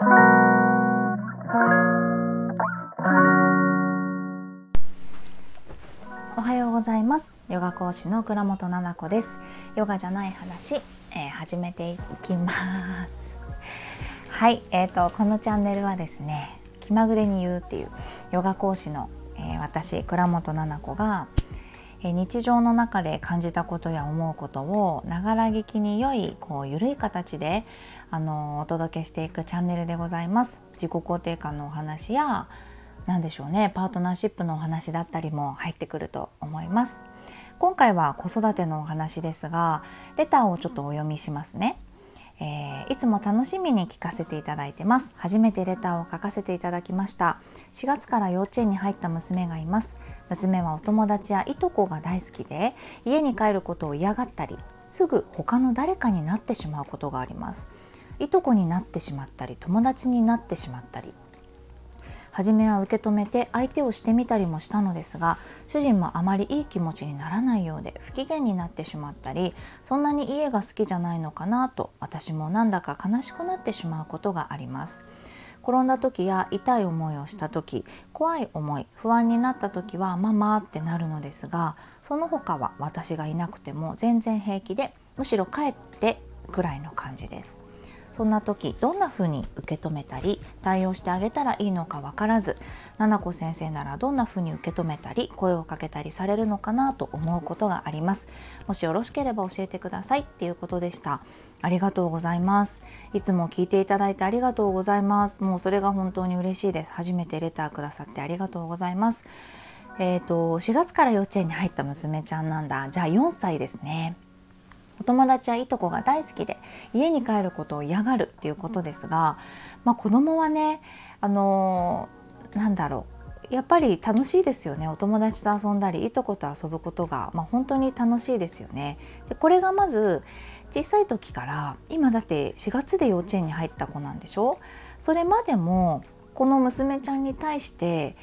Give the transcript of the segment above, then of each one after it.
おはようございます。ヨガ講師の倉本々子です。ヨガじゃない話、えー、始めていきます。はい、えーと、このチャンネルはですね気まぐれに言うっていうヨガ講師の、えー、私倉本々子が、えー、日常の中で感じたことや思うことをながら聞きに良いこう緩い形であのお届けしていくチャンネルでございます。自己肯定感のお話や何でしょうねパートナーシップのお話だったりも入ってくると思います。今回は子育てのお話ですがレターをちょっとお読みしますね、えー、いつも楽しみに聞かせていただいてます。初めてレターを書かせていただきました。4月から幼稚園に入った娘がいます。娘はお友達やいとこが大好きで家に帰ることを嫌がったりすぐ他の誰かになってしまうことがあります。いとこになってしまったり友達になってしまったり初めは受け止めて相手をしてみたりもしたのですが主人もあまりいい気持ちにならないようで不機嫌になってしまったりそんなに家が好きじゃないのかなと私もなんだか悲しくなってしまうことがあります。転んだ時や痛い思いをした時怖い思い不安になった時はママってなるのですがその他は私がいなくても全然平気でむしろ帰ってくらいの感じです。そんな時どんな風に受け止めたり対応してあげたらいいのか分からず七子先生ならどんな風に受け止めたり声をかけたりされるのかなと思うことがあります。もしよろしければ教えてください。っていうことでした。ありがとうございます。いつも聞いていただいてありがとうございます。もうそれが本当に嬉しいです。初めてレターくださってありがとうございます。えーと、4月から幼稚園に入った娘ちゃんなんだ。じゃあ4歳ですね。友達はいとこが大好きで家に帰ることを嫌がるっていうことですが、まあ、子供はねあのー、なんだろうやっぱり楽しいですよねお友達と遊んだりいとこと遊ぶことが、まあ、本当に楽しいですよね。でこれがまず小さい時から今だって4月で幼稚園に入った子なんでしょ？それまでもこの娘ちゃんに対して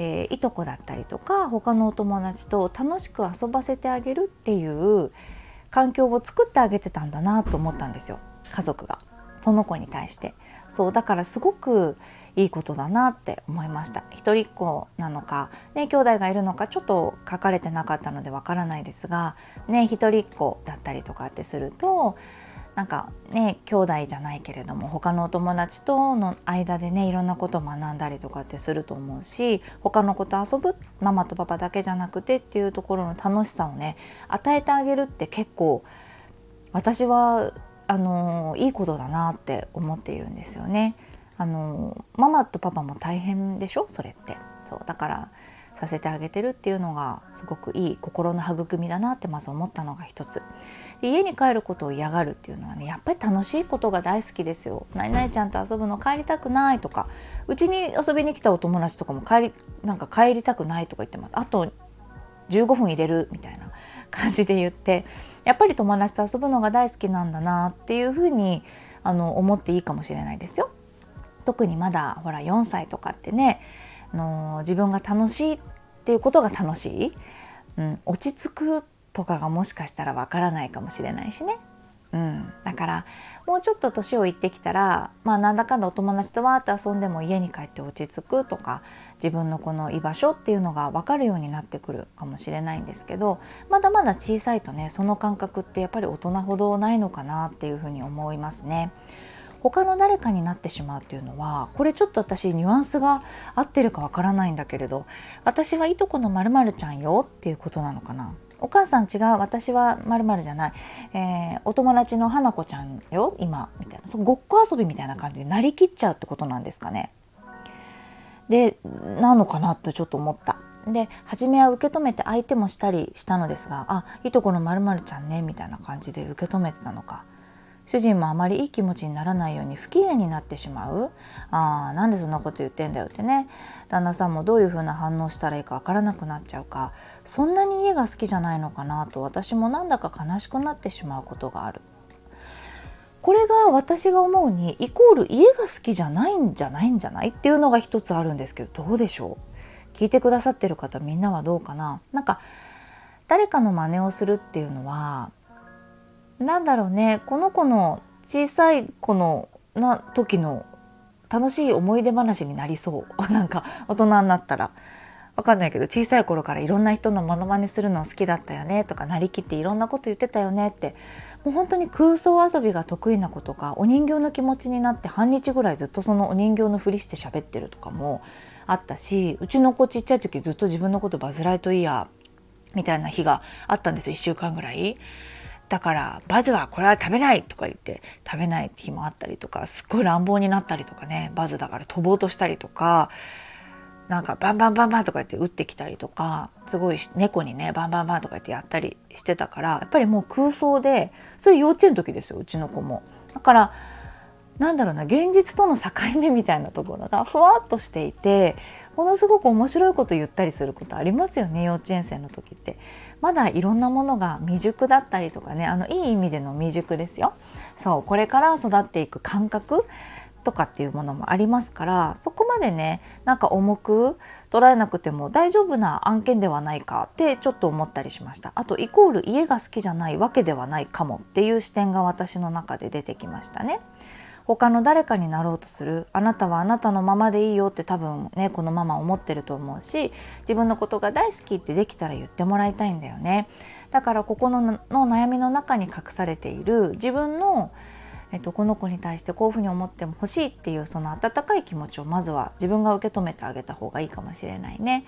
えー、いとこだったりとか他のお友達と楽しく遊ばせてあげるっていう環境を作ってあげてたんだなと思ったんですよ。家族が。その子に対して。そうだからすごくいいことだなって思いました。一人っ子なのかね兄弟がいるのかちょっと書かれてなかったのでわからないですがね一人っ子だったりとかってするとなんかね兄弟じゃないけれども他のお友達との間でねいろんなことを学んだりとかってすると思うし他の子と遊ぶママとパパだけじゃなくてっていうところの楽しさをね与えてあげるって結構私はあのいいことだなって思っているんですよね。あのママとパパも大変でしょ？それって。そうだからさせてあげてるっていうのがすごくいい心の育みだなってまず思ったのが一つ。家に帰ることを嫌がるっていうのはねやっぱり楽しいことが大好きですよ。何々ちゃんと遊ぶの帰りたくないとかうちに遊びに来たお友達とかも帰りなんか帰りたくないとか言ってます。あと15分入れるみたいな感じで言ってやっぱり友達と遊ぶのが大好きなんだなっていうふうにあの思っていいかもしれないですよ。特にまだほら4歳とかってねあの自分が楽しいっていうことが楽しい、うん、落ち着くとかがもしかしたらわからないかもしれないしね。うん、だからもうちょっと年をいってきたらまあなんだかんだお友達とわーって遊んでも家に帰って落ち着くとか自分のこの居場所っていうのが分かるようになってくるかもしれないんですけどまだまだ小さいとねその感覚ってやっぱり大人ほどないのかなっていうふうに思いますね。他の誰かになってしまうっていうのはこれちょっと私ニュアンスが合ってるかわからないんだけれど私はいとこのまるちゃんよっていうことなのかなお母さん違う私はまるまるじゃない、えー、お友達の花子ちゃんよ今みたいなそごっこ遊びみたいな感じでなりきっちゃうってことなんですかね。でなのかなとちょっと思った。で初めは受け止めて相手もしたりしたのですがあいとこのまるちゃんねみたいな感じで受け止めてたのか主人もあまりいい気持ちにならないように不機嫌になってしまう。あーなんでそんなこと言ってんだよってね。旦那さんもどういう風な反応したらいいかわからなくなっちゃうか。そんなに家が好きじゃないのかなと私もなんだか悲しくなってしまうことがある。これが私が思うにイコール家が好きじゃないんじゃないんじゃないっていうのが一つあるんですけどどうでしょう？聞いてくださってる方みんなはどうかな？なんか誰かの真似をするっていうのはなんだろうね。この子の小さい子のな時の楽しい思い出話になりそう。なんか大人になったら。わかんないけど小さい頃からいろんな人のモノマネするの好きだったよね。とかなりきっていろんなこと言ってたよねって。もう本当に空想遊びが得意な子とかお人形の気持ちになって半日ぐらいずっとそのお人形のふりして喋ってるとかもあったしうちの子ちっちゃい時ずっと自分のことバズ・ライトイヤーみたいな日があったんですよ。1週間ぐらい。だからバズはこれは食べないとか言って食べない日もあったりとかすっごい乱暴になったりとかねバズだから飛ぼうとしたりとかなんかバンバンバンバンとか言って打ってきたりとかすごい猫にねバンバンバンとか言ってやったりしてたからやっぱりもう空想でそういう幼稚園の時ですようちの子も。だからなんだろうな現実との境目みたいなところがふわっとしていてものすごく面白いこと言ったりすることありますよね幼稚園生の時って。まだいろんなものが未熟だったりとかねあのいい意味での未熟ですよ。そうこれから育っていく感覚とかっていうものもありますからそこまでねなんか重く捉えなくても大丈夫な案件ではないかってちょっと思ったりしましたあとイコール家が好きじゃないわけではないかもっていう視点が私の中で出てきましたね他の誰かになろうとする。あなたはあなたのままでいいよって多分ねこのまま思ってると思うし自分のことが大好きってできたら言ってもらいたいんだよね。だからここのの悩みの中に隠されている自分のえっと、この子に対してこういうふうに思っても欲しいっていうその温かい気持ちをまずは自分が受け止めてあげた方がいいかもしれないね。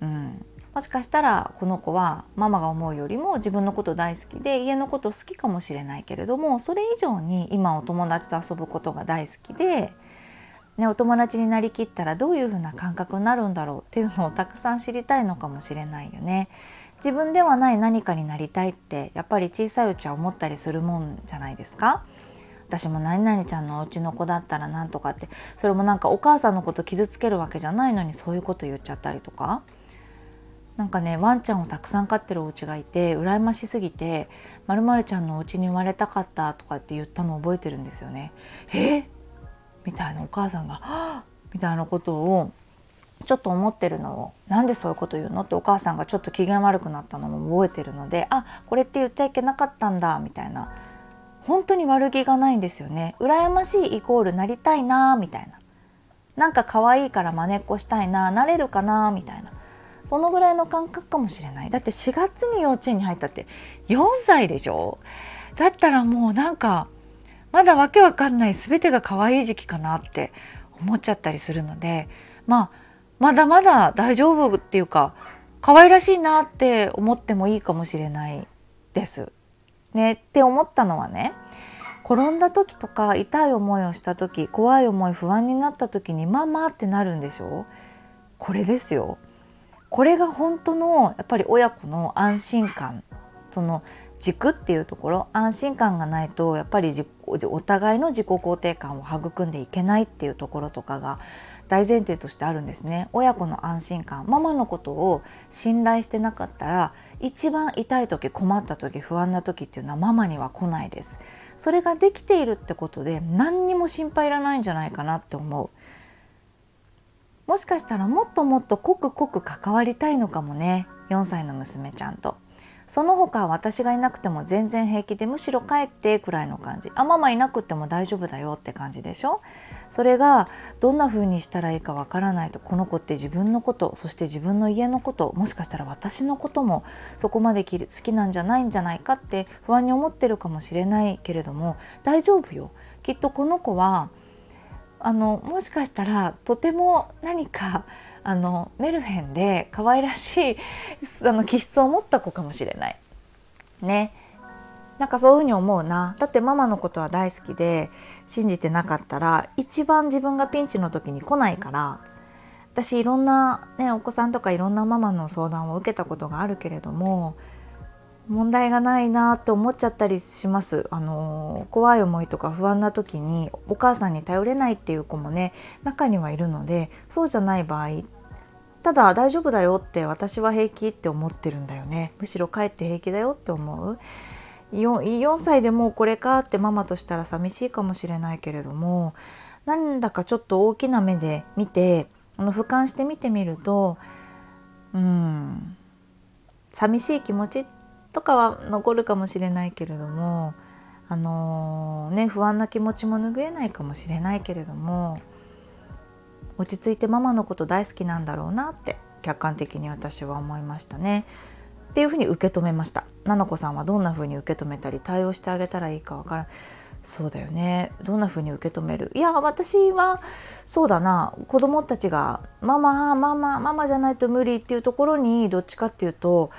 うん、もしかしたらこの子はママが思うよりも自分のこと大好きで家のこと好きかもしれないけれどもそれ以上に今お友達と遊ぶことが大好きで、ね、お友達になりきったらどういうふうな感覚になるんだろうっていうのをたくさん知りたいのかもしれないよね。自分ではない何かになりたいってやっぱり小さいうちは思ったりするもんじゃないですか。私も何々ちゃんのお家の子だったらなんとかってそれもなんかお母さんのこと傷つけるわけじゃないのにそういうこと言っちゃったりとかなんかねワンちゃんをたくさん飼ってるお家がいて羨ましすぎて「まるちゃんのお家に生まれたかった」とかって言ったのを覚えてるんですよね。え？みたいなお母さんが「は」みたいなことをちょっと思ってるのをなんでそういうこと言うの？ってお母さんがちょっと機嫌悪くなったのも覚えてるのであこれって言っちゃいけなかったんだみたいな。本当に悪気がないんですよね。羨ましいイコールなりたいなみたいな。なんか可愛いから真似っこしたいななれるかなみたいな。そのぐらいの感覚かもしれない。だって4月に幼稚園に入ったって4歳でしょ？だったらもうなんかまだわけわかんない全てが可愛い時期かなって思っちゃったりするのでまあまだまだ大丈夫っていうか可愛らしいなって思ってもいいかもしれないです。ねって思ったのはね転んだ時とか痛い思いをした時怖い思い不安になった時にママってなるんでしょ？これですよ。これが本当のやっぱり親子の安心感その軸っていうところ安心感がないとやっぱりお互いの自己肯定感を育んでいけないっていうところとかが大前提としてあるんですね。親子の安心感ママのことを信頼してなかったら一番痛い時困った時不安な時っていうのはママには来ないです。それができているってことで何にも心配いらないんじゃないかなって思う。もしかしたらもっともっと濃く濃く関わりたいのかもね。4歳の娘ちゃんと。その他私がいなくても全然平気でむしろ帰ってくらいの感じ。あママいなくても大丈夫だよって感じでしょ？それがどんな風にしたらいいかわからないとこの子って自分のことそして自分の家のこともしかしたら私のこともそこまで好きなんじゃないんじゃないかって不安に思ってるかもしれないけれども大丈夫よ。きっとこの子はあのもしかしたらとても何かあのメルヘンで可愛らしいあの気質を持った子かもしれない。ね。なんかそういうふうに思うな。だってママのことは大好きで信じてなかったら一番自分がピンチの時に来ないから私いろんな、ね、お子さんとかいろんなママの相談を受けたことがあるけれども問題がないなって思っちゃったりします。あの怖い思いとか不安な時にお母さんに頼れないっていう子もね中にはいるのでそうじゃない場合ただ大丈夫だよって私は平気って思ってるんだよねむしろ帰って平気だよって思う 4, 4歳でもうこれかってママとしたら寂しいかもしれないけれどもなんだかちょっと大きな目で見てあの俯瞰して見てみるとうん寂しい気持ちってとかは残るかもしれないけれどもあのー、ね不安な気持ちも拭えないかもしれないけれども落ち着いてママのこと大好きなんだろうなって客観的に私は思いましたね。っていうふうに受け止めました。ななこさんはどんなふうに受け止めたり対応してあげたらいいかわからない。そうだよねどんな風に受け止める？いや私はそうだな子供たちが「ママママママじゃないと無理」っていうところにどっちかっていうと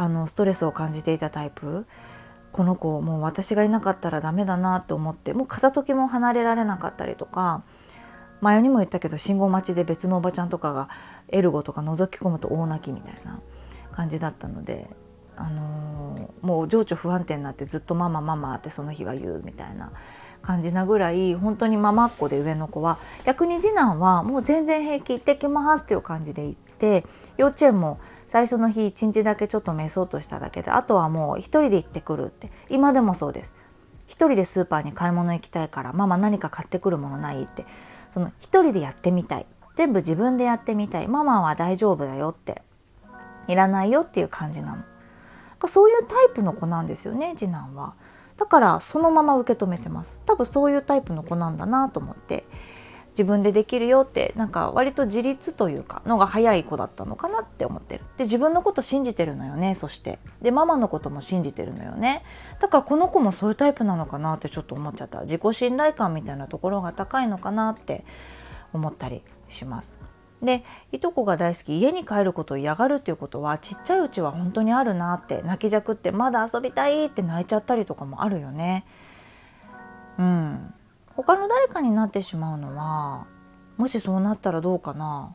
あのストレスを感じていたタイプ。この子もう私がいなかったらダメだなと思ってもう片時も離れられなかったりとか前にも言ったけど信号待ちで別のおばちゃんとかがエルゴとか覗き込むと大泣きみたいな感じだったので、あのー、もう情緒不安定になってずっとママママってその日は言うみたいな感じなぐらい本当にママっ子で上の子は逆に次男はもう全然平気行ってきますっていう感じで行って幼稚園も最初の日一日だけちょっと瞑想としただけであとはもう一人で行ってくるって。今でもそうです。一人でスーパーに買い物行きたいからママ何か買ってくるものないって。その一人でやってみたい。全部自分でやってみたい。ママは大丈夫だよって。いらないよっていう感じなの。そういうタイプの子なんですよね次男は。だからそのまま受け止めてます。多分そういうタイプの子なんだなと思って。自分でできるよってなんか割と自立というかのが早い子だったのかなって思ってる。で自分のこと信じてるのよねそして。でママのことも信じてるのよね。だからこの子もそういうタイプなのかなってちょっと思っちゃった。自己信頼感みたいなところが高いのかなって思ったりします。でいとこが大好き。家に帰ることを嫌がるっていうことはちっちゃいうちは本当にあるなって泣きじゃくってまだ遊びたいって泣いちゃったりとかもあるよね。うん。他の誰かになってしまうのはもしそうなったらどうかな。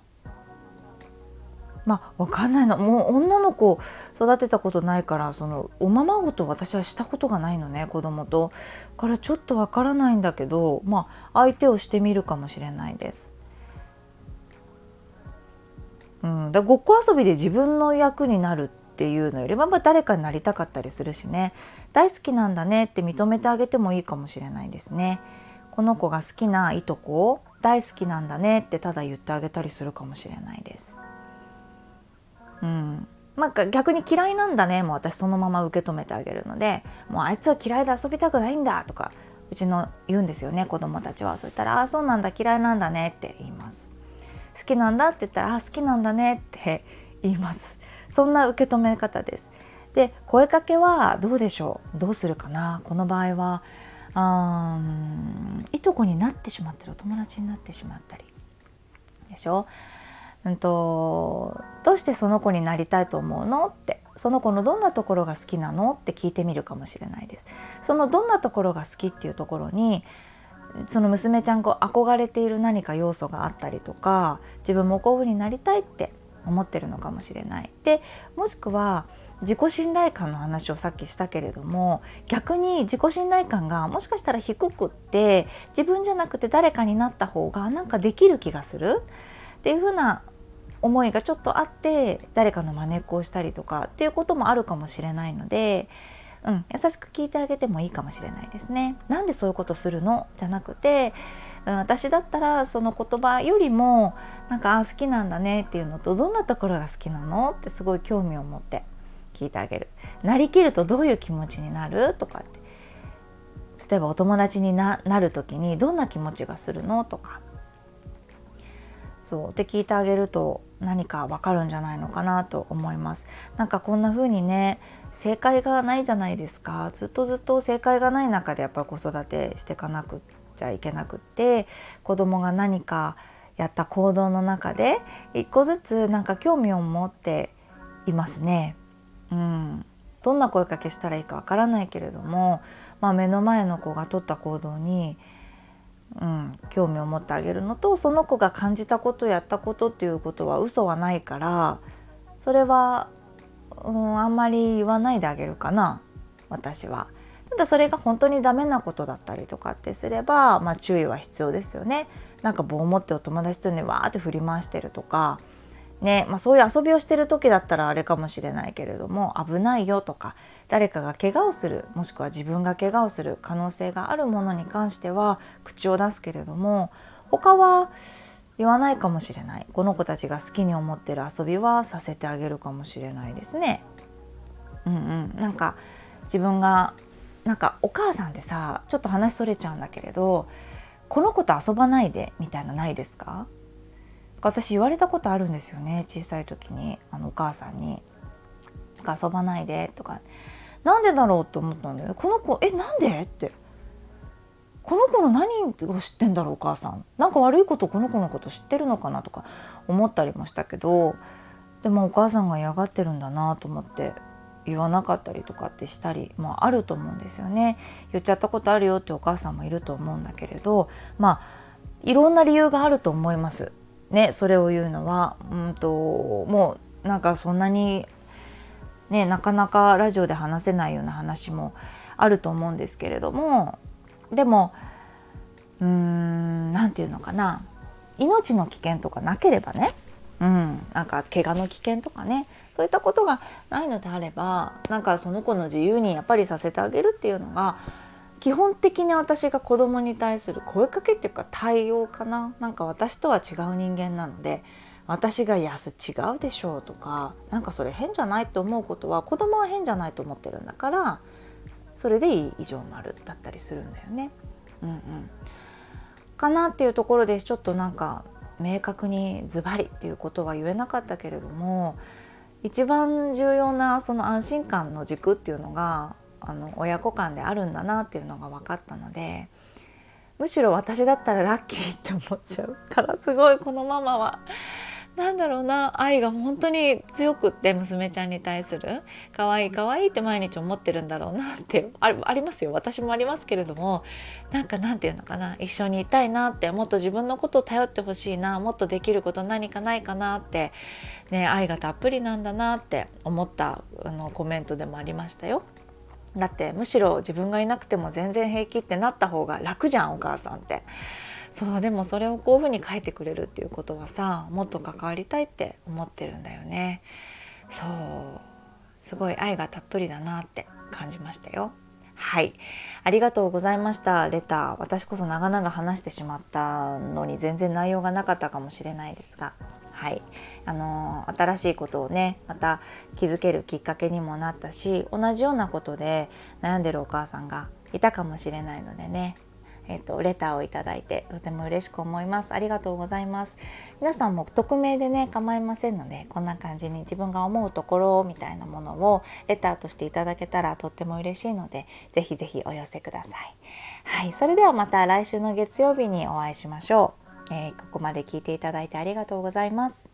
まあ分かんないな。もう女の子育てたことないからそのおままごと私はしたことがないのね子供と。からちょっと分からないんだけどまあ相手をしてみるかもしれないです。うん、だごっこ遊びで自分の役になるっていうのよりは、まあ、誰かになりたかったりするしね。大好きなんだねって認めてあげてもいいかもしれないですね。この子が好きないとこを大好きなんだねってただ言ってあげたりするかもしれないです。うん、なんか逆に嫌いなんだねもう私そのまま受け止めてあげるのでもうあいつは嫌いで遊びたくないんだとかうちの言うんですよね子供たちは。そしたら「ああそうなんだ嫌いなんだね」って言います。好きなんだって言ったら「あ好きなんだね」って言います。そんな受け止め方です。で声かけはどうでしょう？どうするかな？この場合はあいとこになってしまったりお友達になってしまったり。でしょ、うんと、どうしてその子になりたいと思うの？って。その子のどんなところが好きなの？って聞いてみるかもしれないです。そのどんなところが好きっていうところにその娘ちゃんが憧れている何か要素があったりとか自分もこういう風になりたいって思ってるのかもしれない。でもしくは自己信頼感の話をさっきしたけれども逆に自己信頼感がもしかしたら低くって自分じゃなくて誰かになった方がなんかできる気がする？っていう風な思いがちょっとあって誰かの真似っこをしたりとかっていうこともあるかもしれないので、うん、優しく聞いてあげてもいいかもしれないですね。なんでそういうことするの？じゃなくて、うん、私だったらその言葉よりもなんかあ好きなんだねっていうのとどんなところが好きなの？ってすごい興味を持って聞いてあげる。なりきるとどういう気持ちになる？とかって。例えばお友達になる時にどんな気持ちがするの？とか。そう。って聞いてあげると何かわかるんじゃないのかなと思います。なんかこんな風にね正解がないじゃないですか。ずっとずっと正解がない中でやっぱ子育てしていかなくちゃいけなくって子供が何かやった行動の中で一個ずつなんか興味を持っていますね。うん、どんな声かけしたらいいかわからないけれども、まあ、目の前の子が取った行動に、うん、興味を持ってあげるのとその子が感じたことやったことっていうことは嘘はないからそれは、うん、あんまり言わないであげるかな私は。ただそれが本当にダメなことだったりとかってすれば、まあ、注意は必要ですよね。なんか棒を持ってお友達とねわーって振り回してるとかねまあ、そういう遊びをしてる時だったらあれかもしれないけれども危ないよとか誰かが怪我をするもしくは自分が怪我をする可能性があるものに関しては口を出すけれども他は言わないかもしれない。この子たちが好きに思ってる遊びはさせてあげるかもしれないですね。うんうん、なんか自分がなんかお母さんってさちょっと話それちゃうんだけれどこの子と遊ばないでみたいなないですか？私言われたことあるんですよね小さい時に。あのお母さんに「遊ばないで」とか。なんでだろうって思ったんだよこの子えなんで？って。この子の何を知ってんだろうお母さん。なんか悪いことこの子のこと知ってるのかなとか思ったりもしたけど。でもお母さんが嫌がってるんだなと思って言わなかったりとかってしたりもあると思うんですよね。言っちゃったことあるよってお母さんもいると思うんだけれど。まあいろんな理由があると思います。ねそれを言うのはうんともうなんかそんなにねなかなかラジオで話せないような話もあると思うんですけれどもでもうーん何て言うのかな。命の危険とかなければねうん、なんか怪我の危険とかねそういったことがないのであればなんかその子の自由にやっぱりさせてあげるっていうのが基本的に私が子供に対する声かけっていうか対応かな？なんか私とは違う人間なので私が「やす違うでしょ」うとかなんかそれ変じゃないって思うことは子供は変じゃないと思ってるんだからそれでいい以上丸だったりするんだよね。うんうん、かなっていうところでちょっとなんか明確にズバリっていうことは言えなかったけれども一番重要なその安心感の軸っていうのがあの親子間であるんだなっていうのが分かったのでむしろ私だったらラッキーって思っちゃうからすごいこのママはなんだろうな愛が本当に強くって娘ちゃんに対する可愛い可愛いって毎日思ってるんだろうなってありますよ私もありますけれどもなんかなんていうのかな一緒にいたいなってもっと自分のことを頼ってほしいなもっとできること何かないかなってね愛がたっぷりなんだなって思ったあのコメントでもありましたよ。だってむしろ自分がいなくても全然平気ってなった方が楽じゃんお母さんって。そうでもそれをこういうふうに書いてくれるっていうことはさもっと関わりたいって思ってるんだよね。そう。すごい愛がたっぷりだなって感じましたよ。はい。ありがとうございましたレター。私こそ長々話してしまったのに全然内容がなかったかもしれないですが。はいあの、新しいことをねまた気づけるきっかけにもなったし同じようなことで悩んでるお母さんがいたかもしれないのでねえっ、と、レターをいただいてとても嬉しく思います。ありがとうございます。皆さんも匿名でね、構いませんので、こんな感じに自分が思うところみたいなものをレターとしていただけたらとっても嬉しいので、ぜひぜひお寄せください。はい、それではまた来週の月曜日にお会いしましょう。えー、ここまで聞いていただいてありがとうございます。